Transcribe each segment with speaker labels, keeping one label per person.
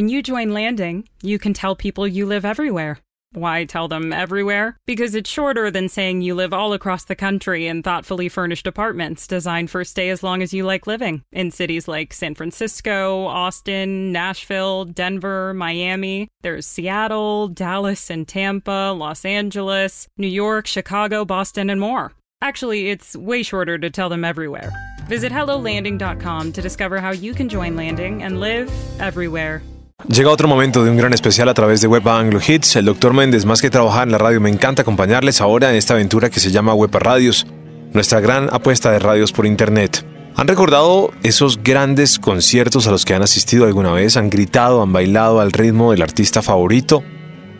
Speaker 1: When you join Landing, you can tell people you live everywhere. Why tell them everywhere? Because it's shorter than saying you live all across the country in thoughtfully furnished apartments designed for stay as long as you like living in cities like San Francisco, Austin, Nashville, Denver, Miami. There's Seattle, Dallas and Tampa, Los Angeles, New York, Chicago, Boston, and more. Actually, it's way shorter to tell them everywhere. Visit HelloLanding.com to discover how you can join Landing and live everywhere.
Speaker 2: Llega otro momento de un gran especial a través de Web Anglo Hits. El doctor Méndez, más que trabajar en la radio, me encanta acompañarles ahora en esta aventura que se llama Web Radios, nuestra gran apuesta de radios por Internet. ¿Han recordado esos grandes conciertos a los que han asistido alguna vez? ¿Han gritado, han bailado al ritmo del artista favorito?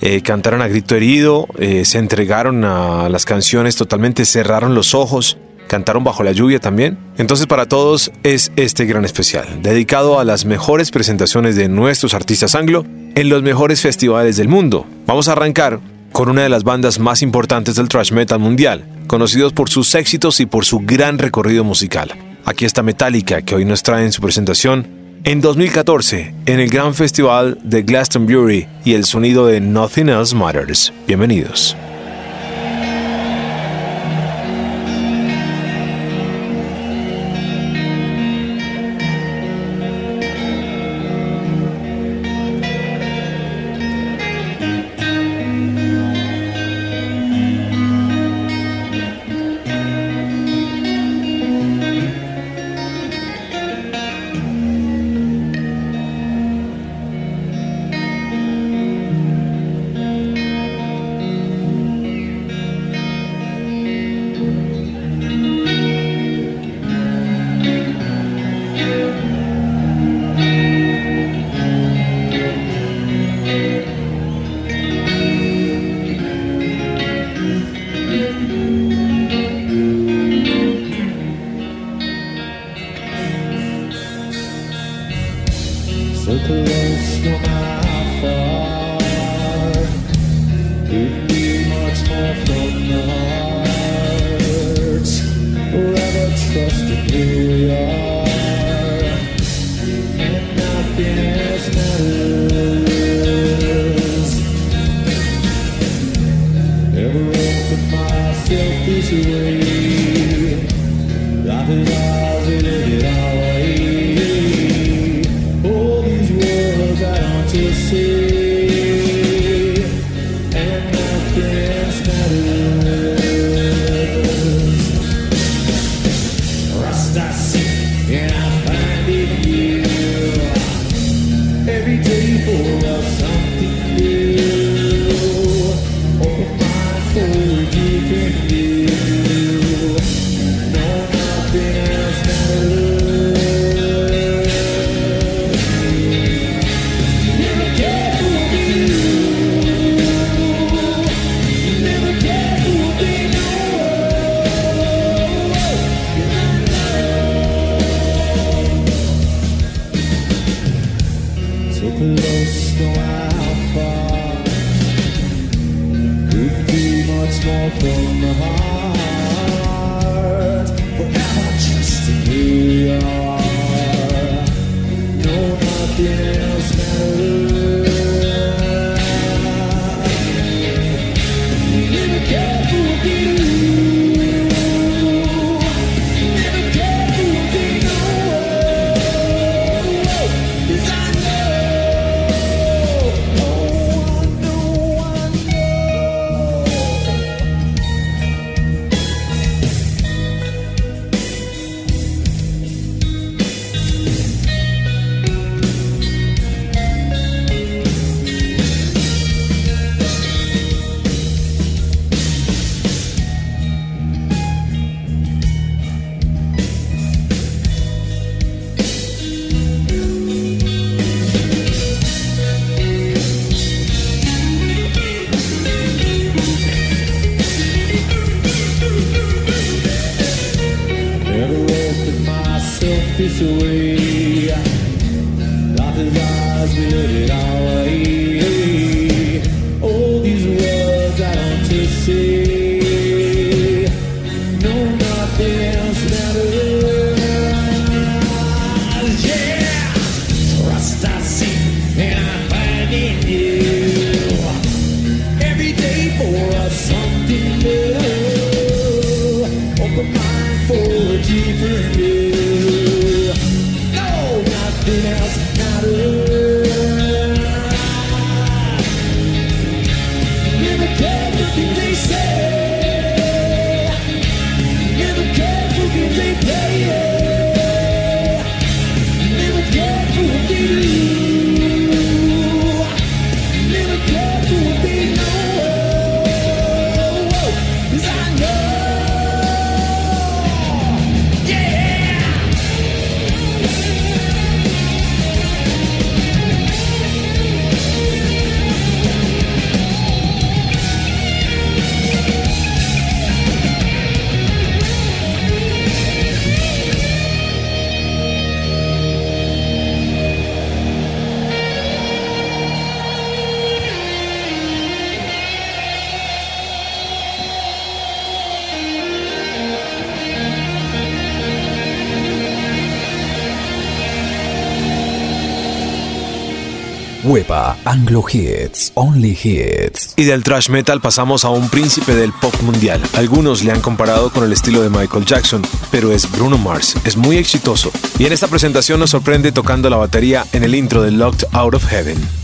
Speaker 2: Eh, cantaron a grito herido, eh, se entregaron a las canciones totalmente, cerraron los ojos cantaron bajo la lluvia también. Entonces para todos es este gran especial, dedicado a las mejores presentaciones de nuestros artistas anglo en los mejores festivales del mundo. Vamos a arrancar con una de las bandas más importantes del thrash metal mundial, conocidos por sus éxitos y por su gran recorrido musical. Aquí está Metallica, que hoy nos trae en su presentación en 2014 en el gran festival de Glastonbury y el sonido de Nothing Else Matters. Bienvenidos. Hits, Only Hits.
Speaker 3: Y del thrash metal pasamos a un príncipe del pop mundial. Algunos le han comparado con el estilo de Michael Jackson, pero es Bruno Mars. Es muy exitoso. Y en esta presentación nos sorprende tocando la batería en el intro de Locked Out of Heaven.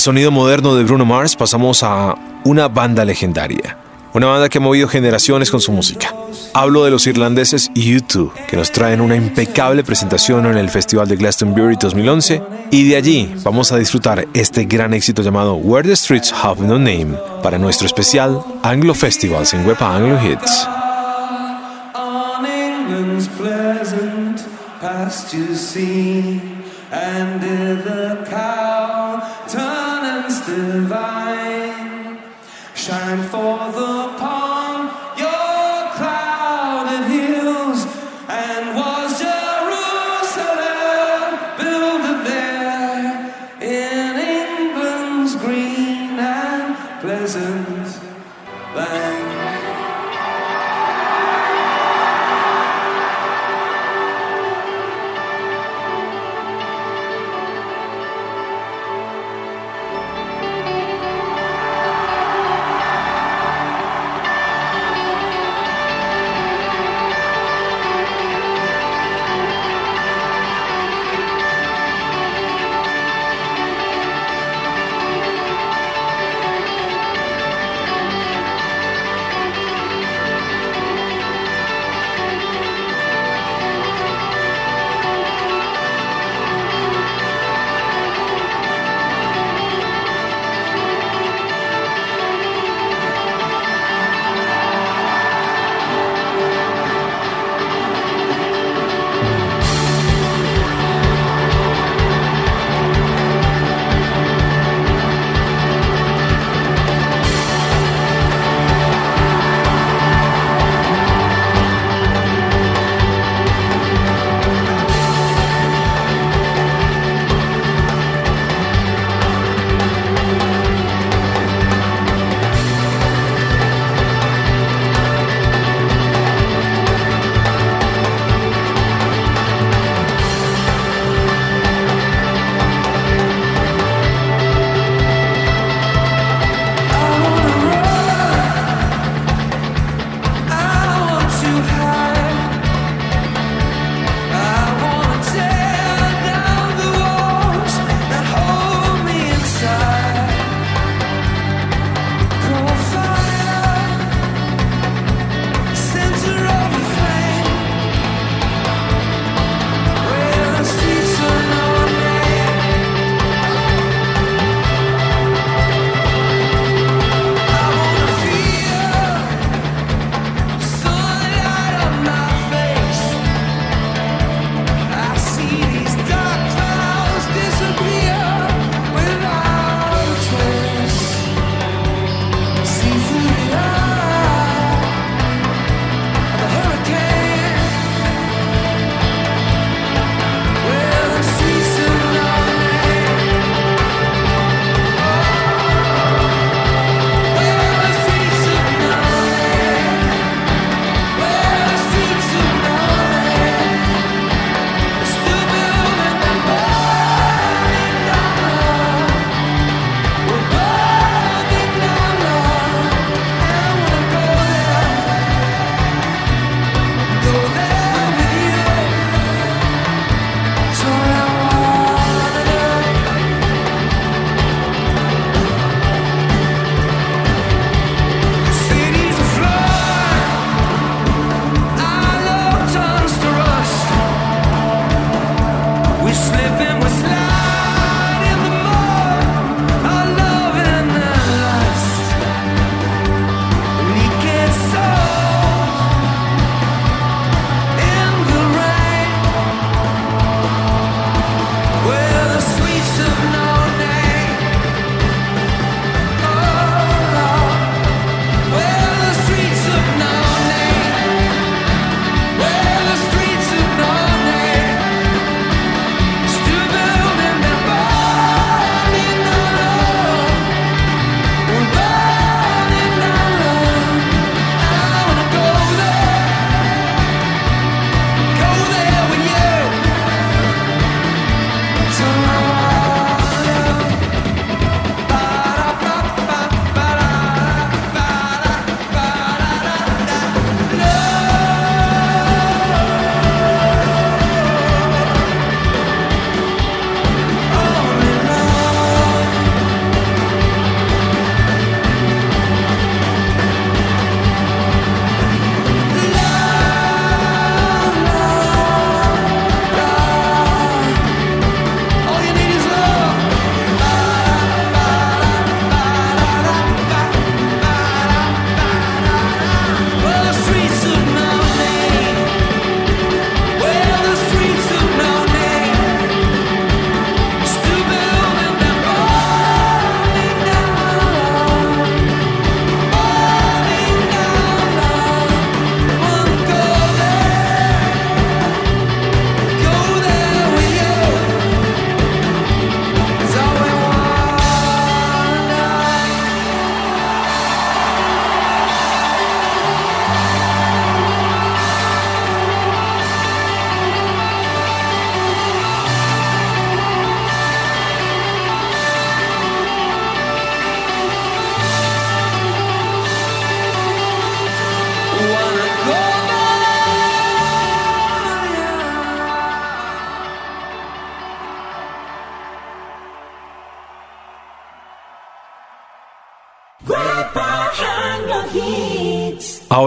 Speaker 4: Del sonido moderno de Bruno Mars pasamos a una banda legendaria. Una banda que ha movido generaciones con su música. Hablo de los irlandeses U2, que nos traen una impecable presentación en el Festival de Glastonbury 2011. Y de allí vamos a disfrutar este gran éxito llamado Where the Streets Have No Name para nuestro especial Anglo Festivals en Wepa Anglo Hits.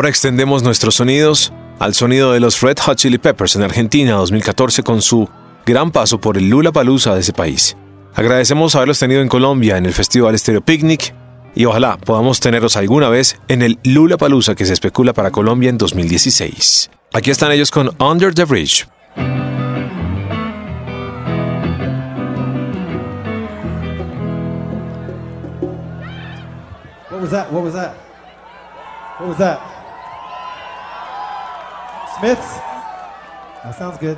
Speaker 3: Ahora extendemos nuestros sonidos al sonido de los Red Hot Chili Peppers en Argentina 2014 con su gran paso por el Lula Palusa de ese país. Agradecemos haberlos tenido en Colombia en el Festival Stereo Picnic y ojalá podamos tenerlos alguna vez en el Lula Palusa que se especula para Colombia en 2016. Aquí están ellos con Under the Bridge.
Speaker 5: What was that? What was that? What was that? That sounds good.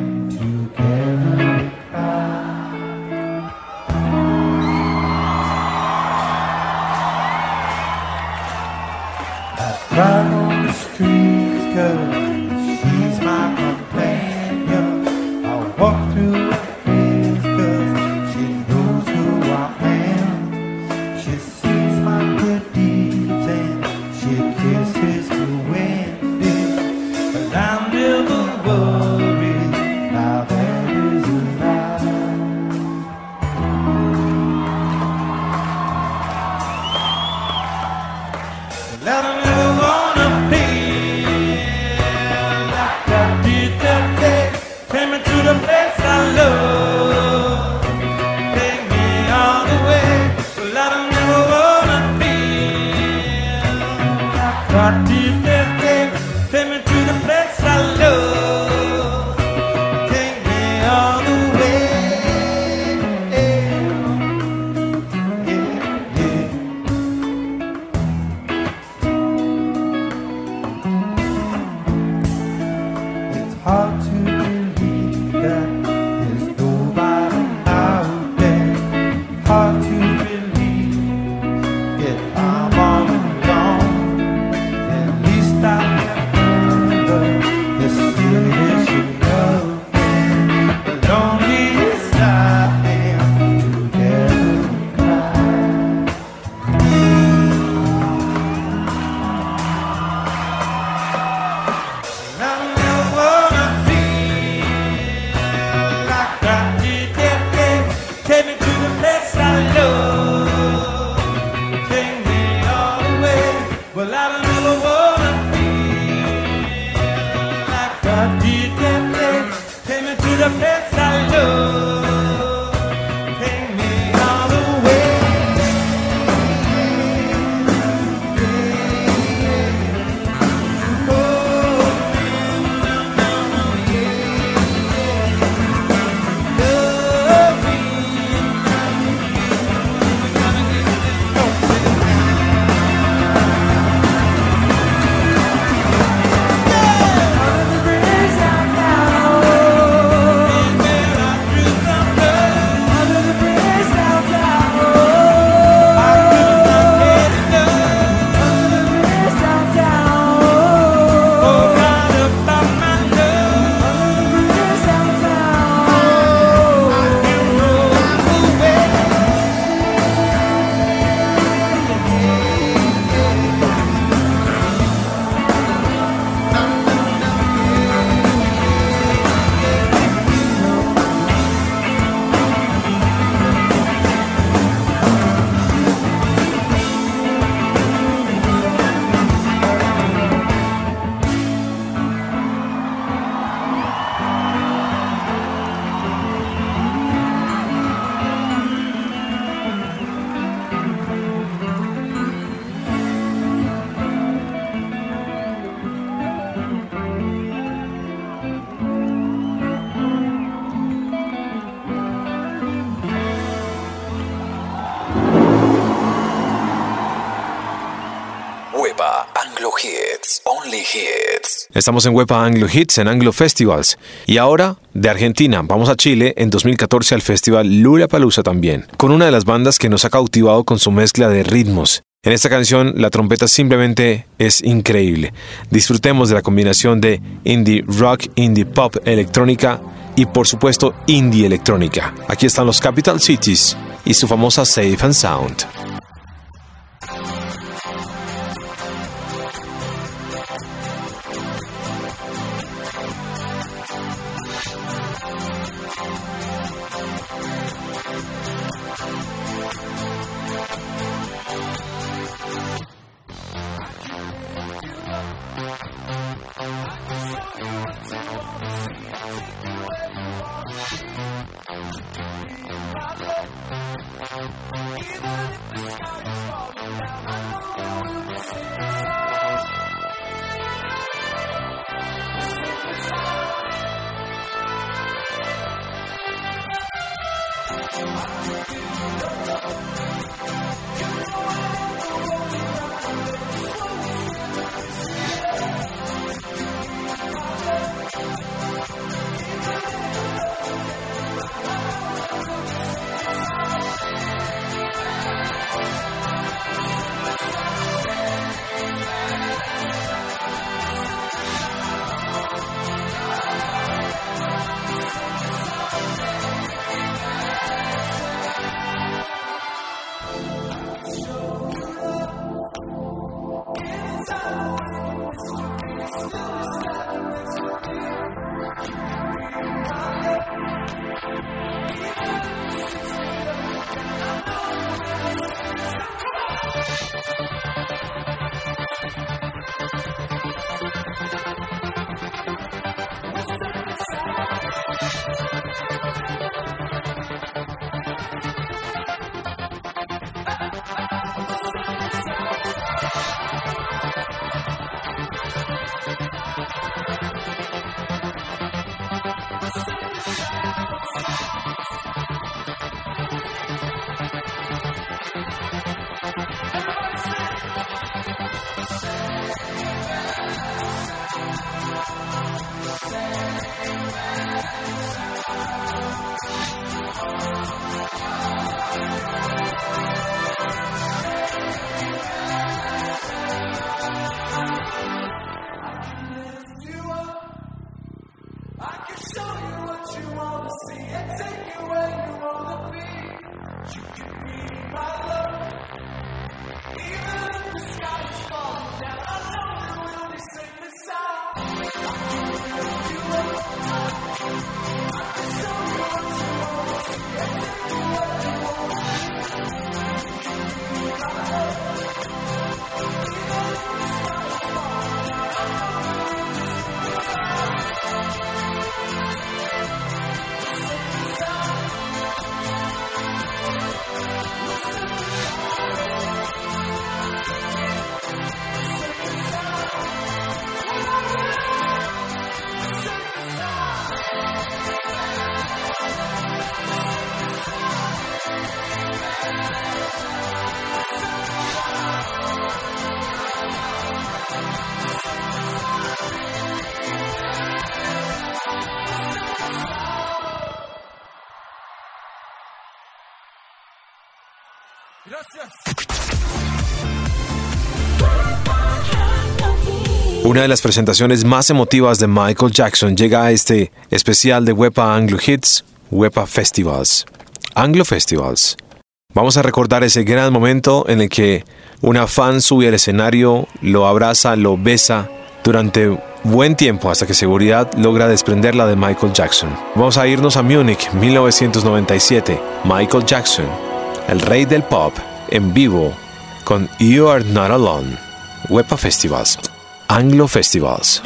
Speaker 2: Anglo Hits, Only Hits.
Speaker 3: Estamos en Wepa Anglo Hits, en Anglo Festivals. Y ahora, de Argentina, vamos a Chile en 2014 al festival Lula Palusa también, con una de las bandas que nos ha cautivado con su mezcla de ritmos. En esta canción, la trompeta simplemente es increíble. Disfrutemos de la combinación de indie rock, indie pop, electrónica y, por supuesto, indie electrónica. Aquí están los Capital Cities y su famosa Safe and Sound. Una de las presentaciones más emotivas de Michael Jackson llega a este especial de Wepa Anglo Hits, Wepa Festivals. Anglo Festivals. Vamos a recordar ese gran momento en el que una fan sube al escenario, lo abraza, lo besa durante buen tiempo hasta que seguridad logra desprenderla de Michael Jackson. Vamos a irnos a Múnich, 1997. Michael Jackson, el rey del pop, en vivo con You Are Not Alone. Wepa Festivals. Anglo Festivals.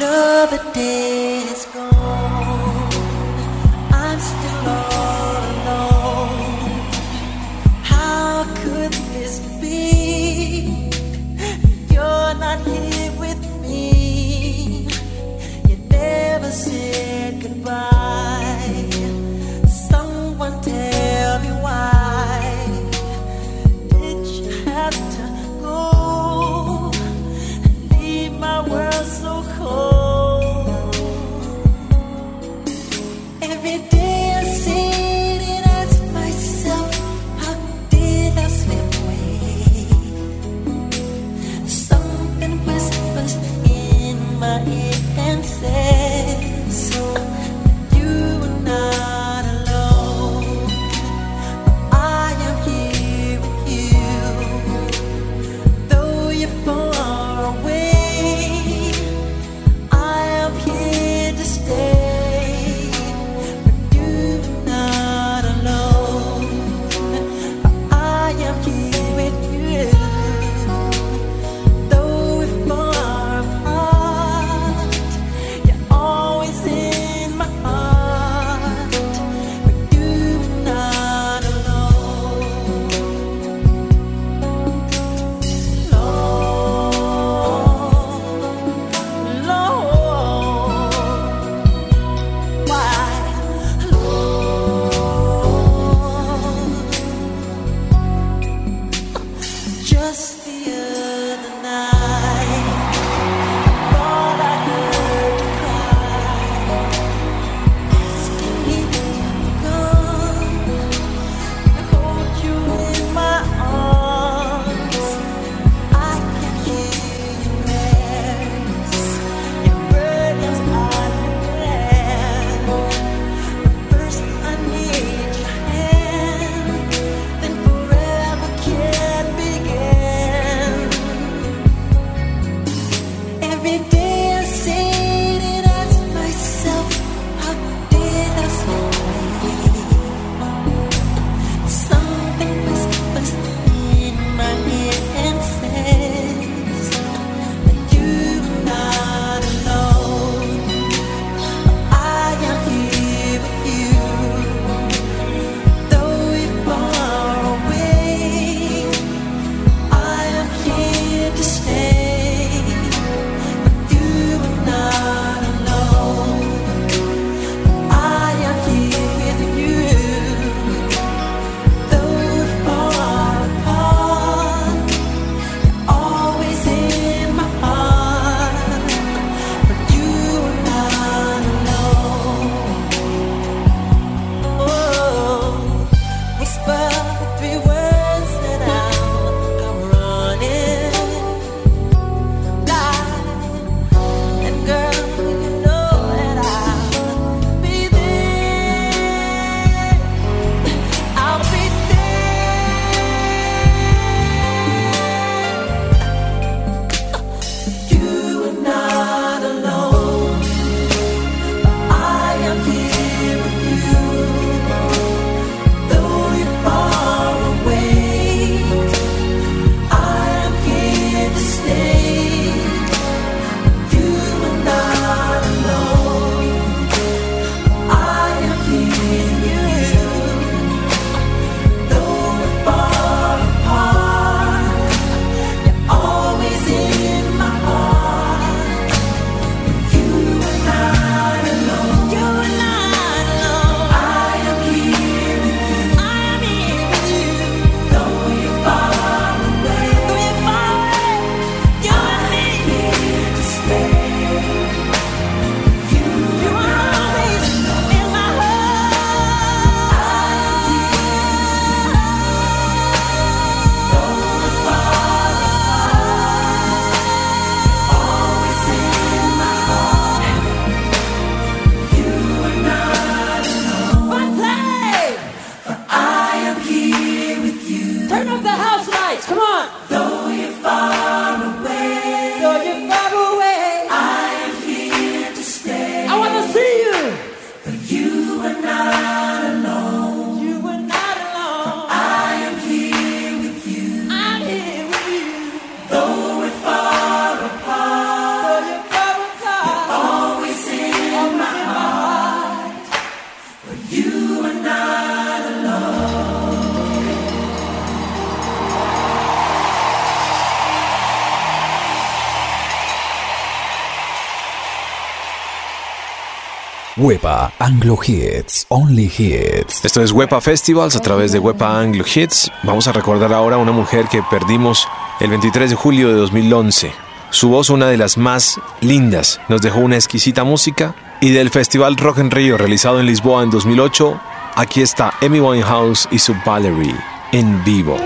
Speaker 2: Wepa Anglo Hits, Only Hits.
Speaker 3: Esto es Wepa Festivals a través de Wepa Anglo Hits. Vamos a recordar ahora a una mujer que perdimos el 23 de julio de 2011. Su voz, una de las más lindas, nos dejó una exquisita música. Y del Festival Rock en Río realizado en Lisboa en 2008, aquí está Amy Winehouse y su Valerie en vivo.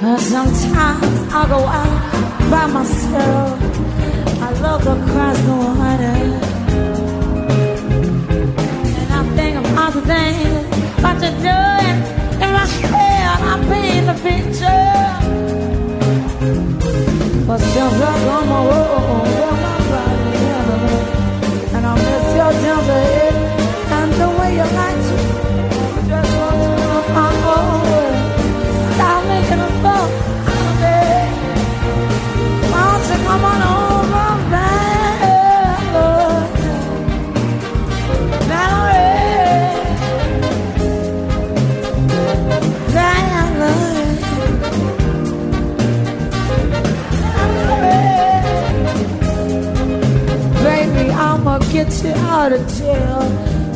Speaker 6: Well, sometimes I go out by myself. I love the what you're doing. In my head, I paint the picture. But since I come home, well, my body, get you out of jail.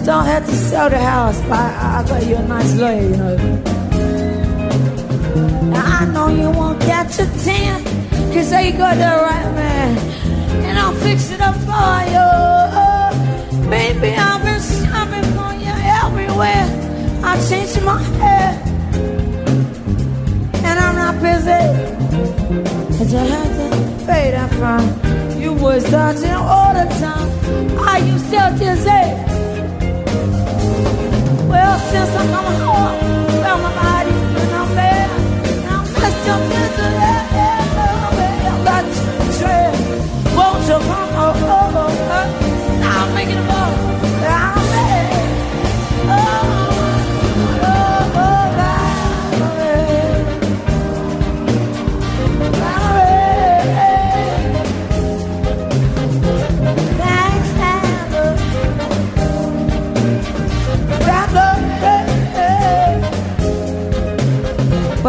Speaker 6: Don't have to sell the house, but I, I got you a nice lawyer, you know. Now I know you won't catch a tan, cause they got the right man. And I'll fix it up for you. Baby, I've been shopping for you everywhere. I changed my hair. And I'm not busy. Cause I had to pay that fine. You was dodging all the time. Are you still dizzy? Well, since I'm coming home, well, my body and I'm bad. I'm still trip. Won't you come over? Stop making a move.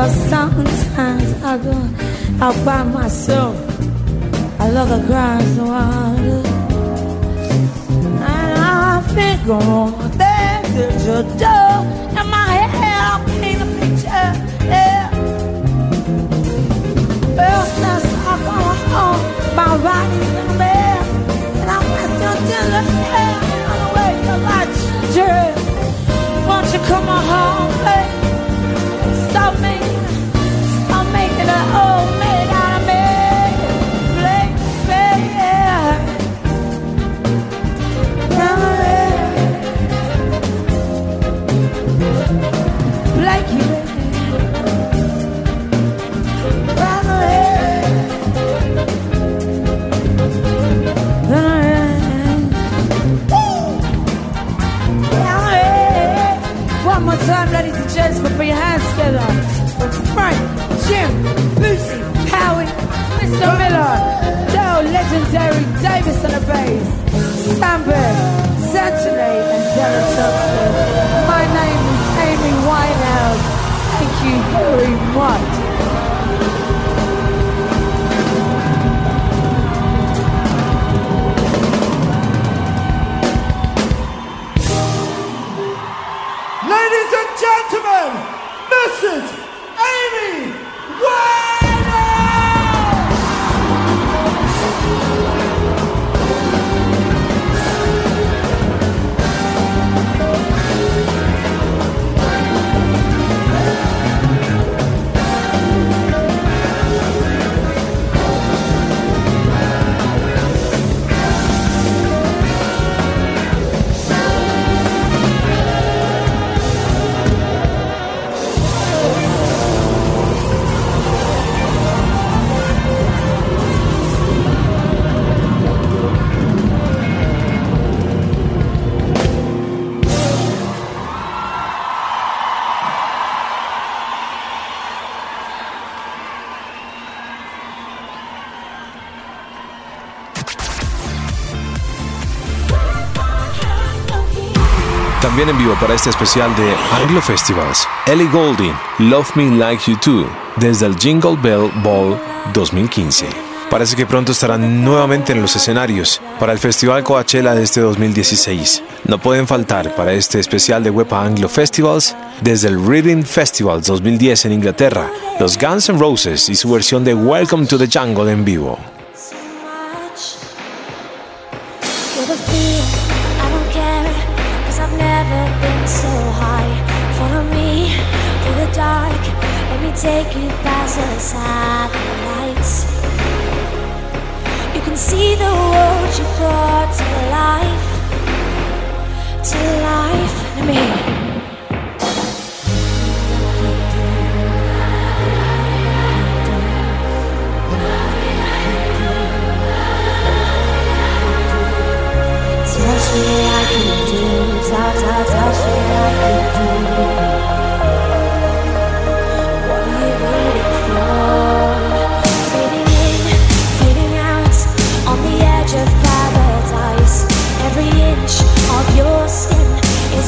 Speaker 6: Sometimes I go out by myself. I love the grass water. And I think on there to your door. In my head, I'm painting a picture. Yeah. Well, since I come home, my body's in
Speaker 3: también en vivo para este especial de Anglo Festivals, Ellie Goulding, Love Me Like You Too, desde el Jingle Bell Ball 2015 parece que pronto estarán nuevamente en los escenarios para el Festival Coachella de este 2016. No pueden faltar para este especial de Wepa Anglo Festivals desde el Reading Festivals 2010 en Inglaterra, los Guns N' Roses y su versión de Welcome to the Jungle en vivo.
Speaker 7: pixels are the lights. You can see the world you brought to life, to life. Let me. Tell me I can do, touch, touch, tell me I can do.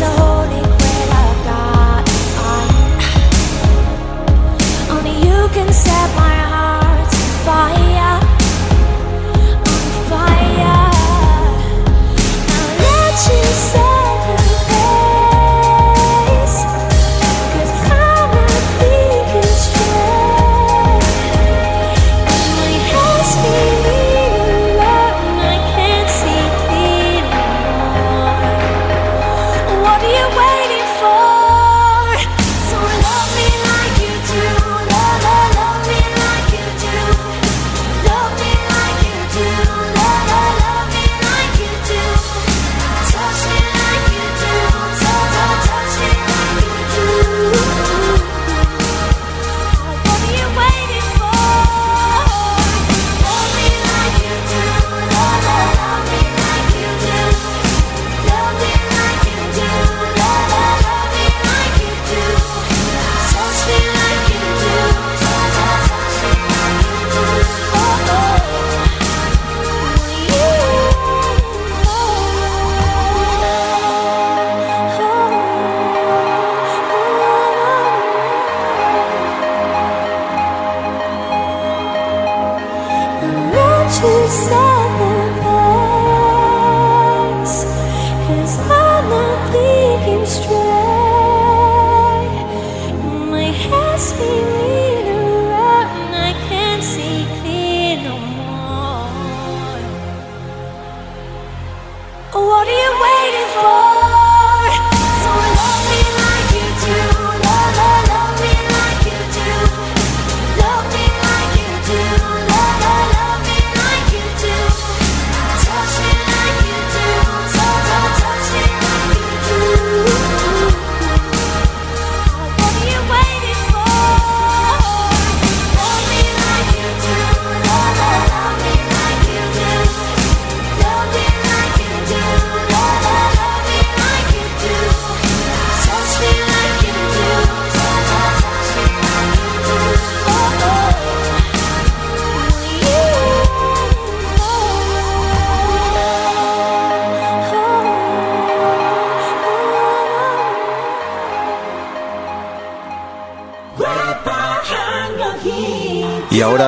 Speaker 7: a whole What are you waiting for?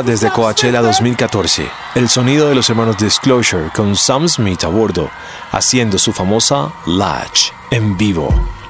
Speaker 3: desde Coachella 2014. El sonido de los hermanos Disclosure con Sam Smith a bordo, haciendo su famosa Latch en vivo.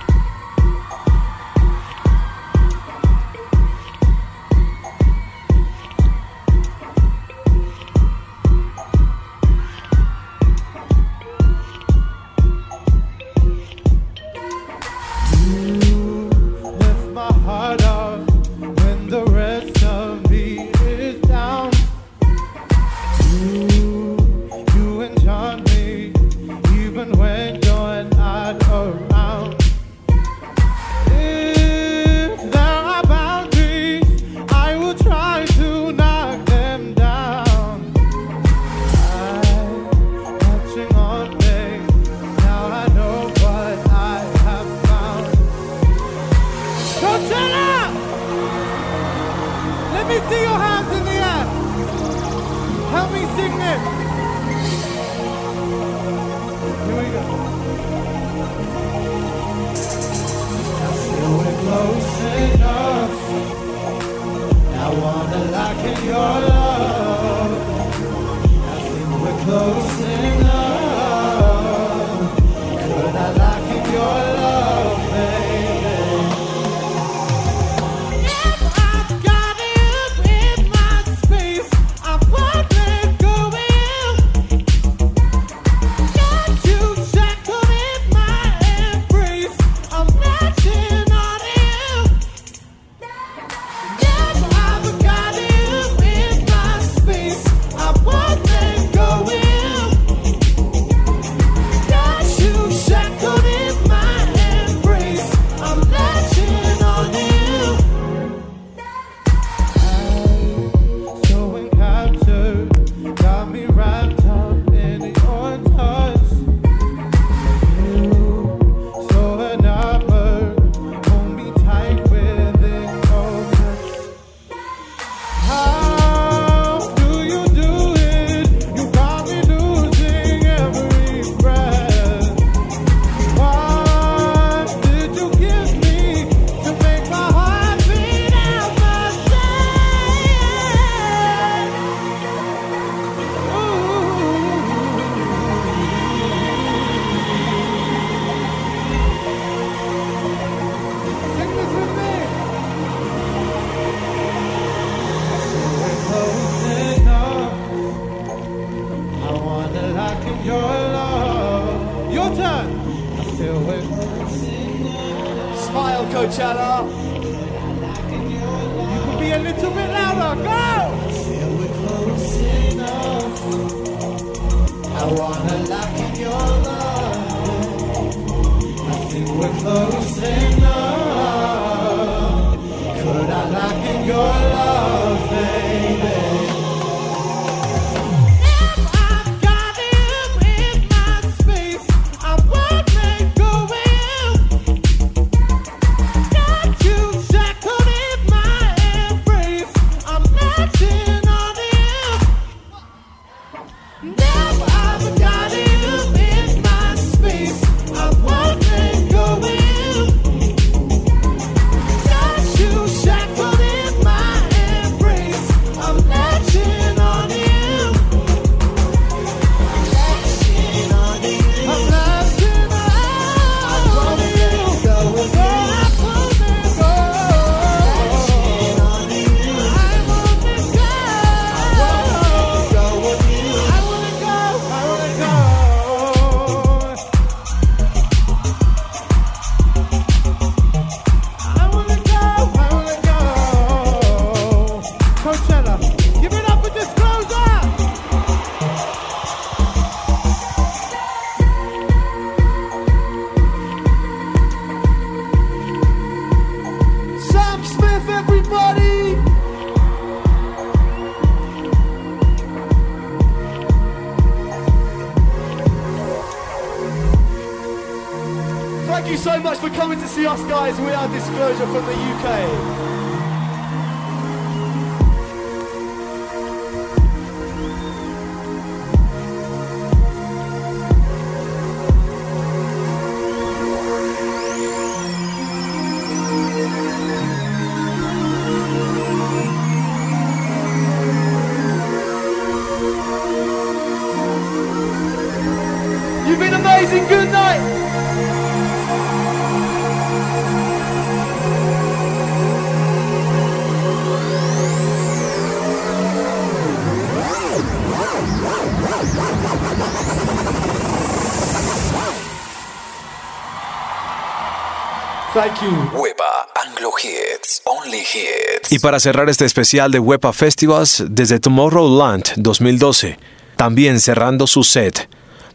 Speaker 2: Anglo Hits, Only Hits.
Speaker 3: Y para cerrar este especial de Wepa Festivals desde Tomorrowland 2012, también cerrando su set,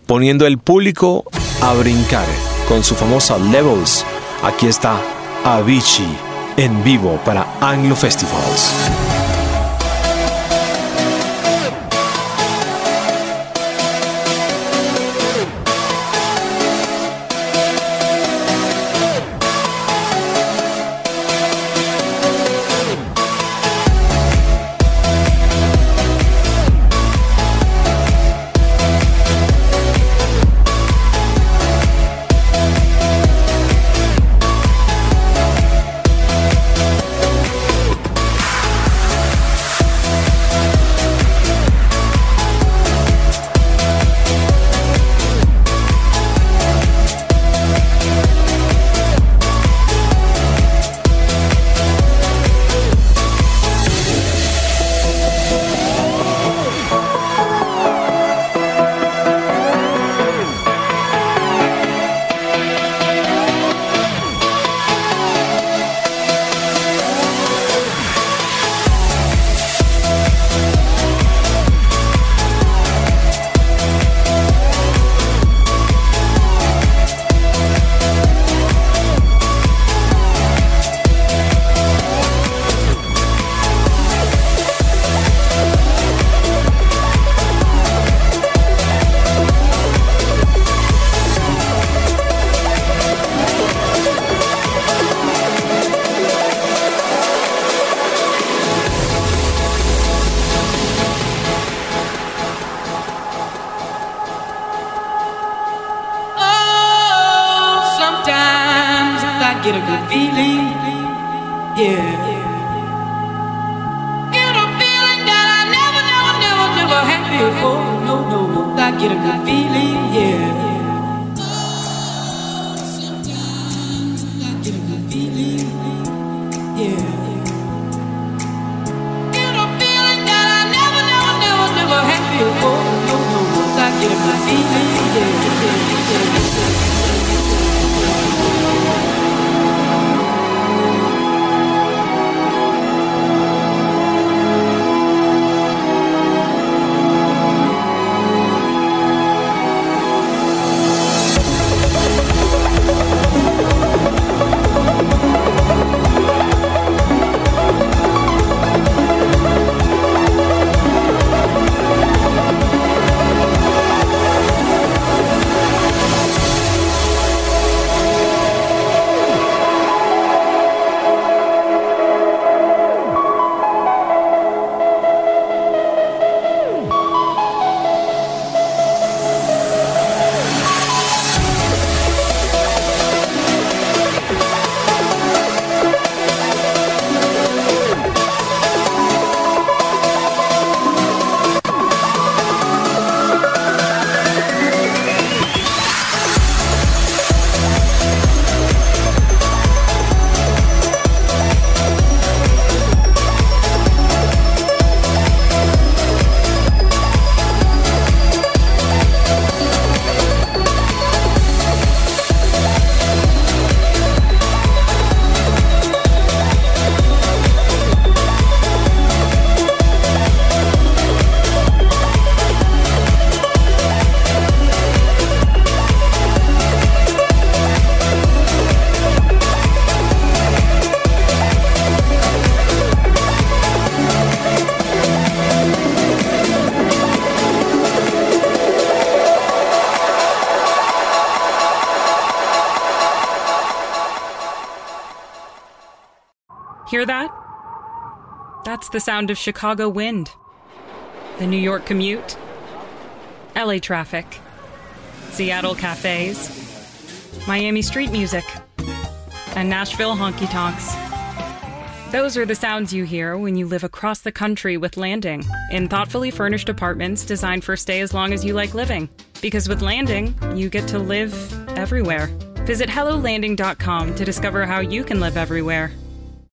Speaker 3: poniendo el público a brincar con su famosa Levels. Aquí está Avicii en vivo para Anglo Festivals.
Speaker 1: The sound of Chicago wind, the New York commute, LA traffic, Seattle cafes, Miami street music, and Nashville honky tonks. Those are the sounds you hear when you live across the country with Landing in thoughtfully furnished apartments designed for stay as long as you like living. Because with Landing, you get to live everywhere. Visit HelloLanding.com to discover how you can live everywhere.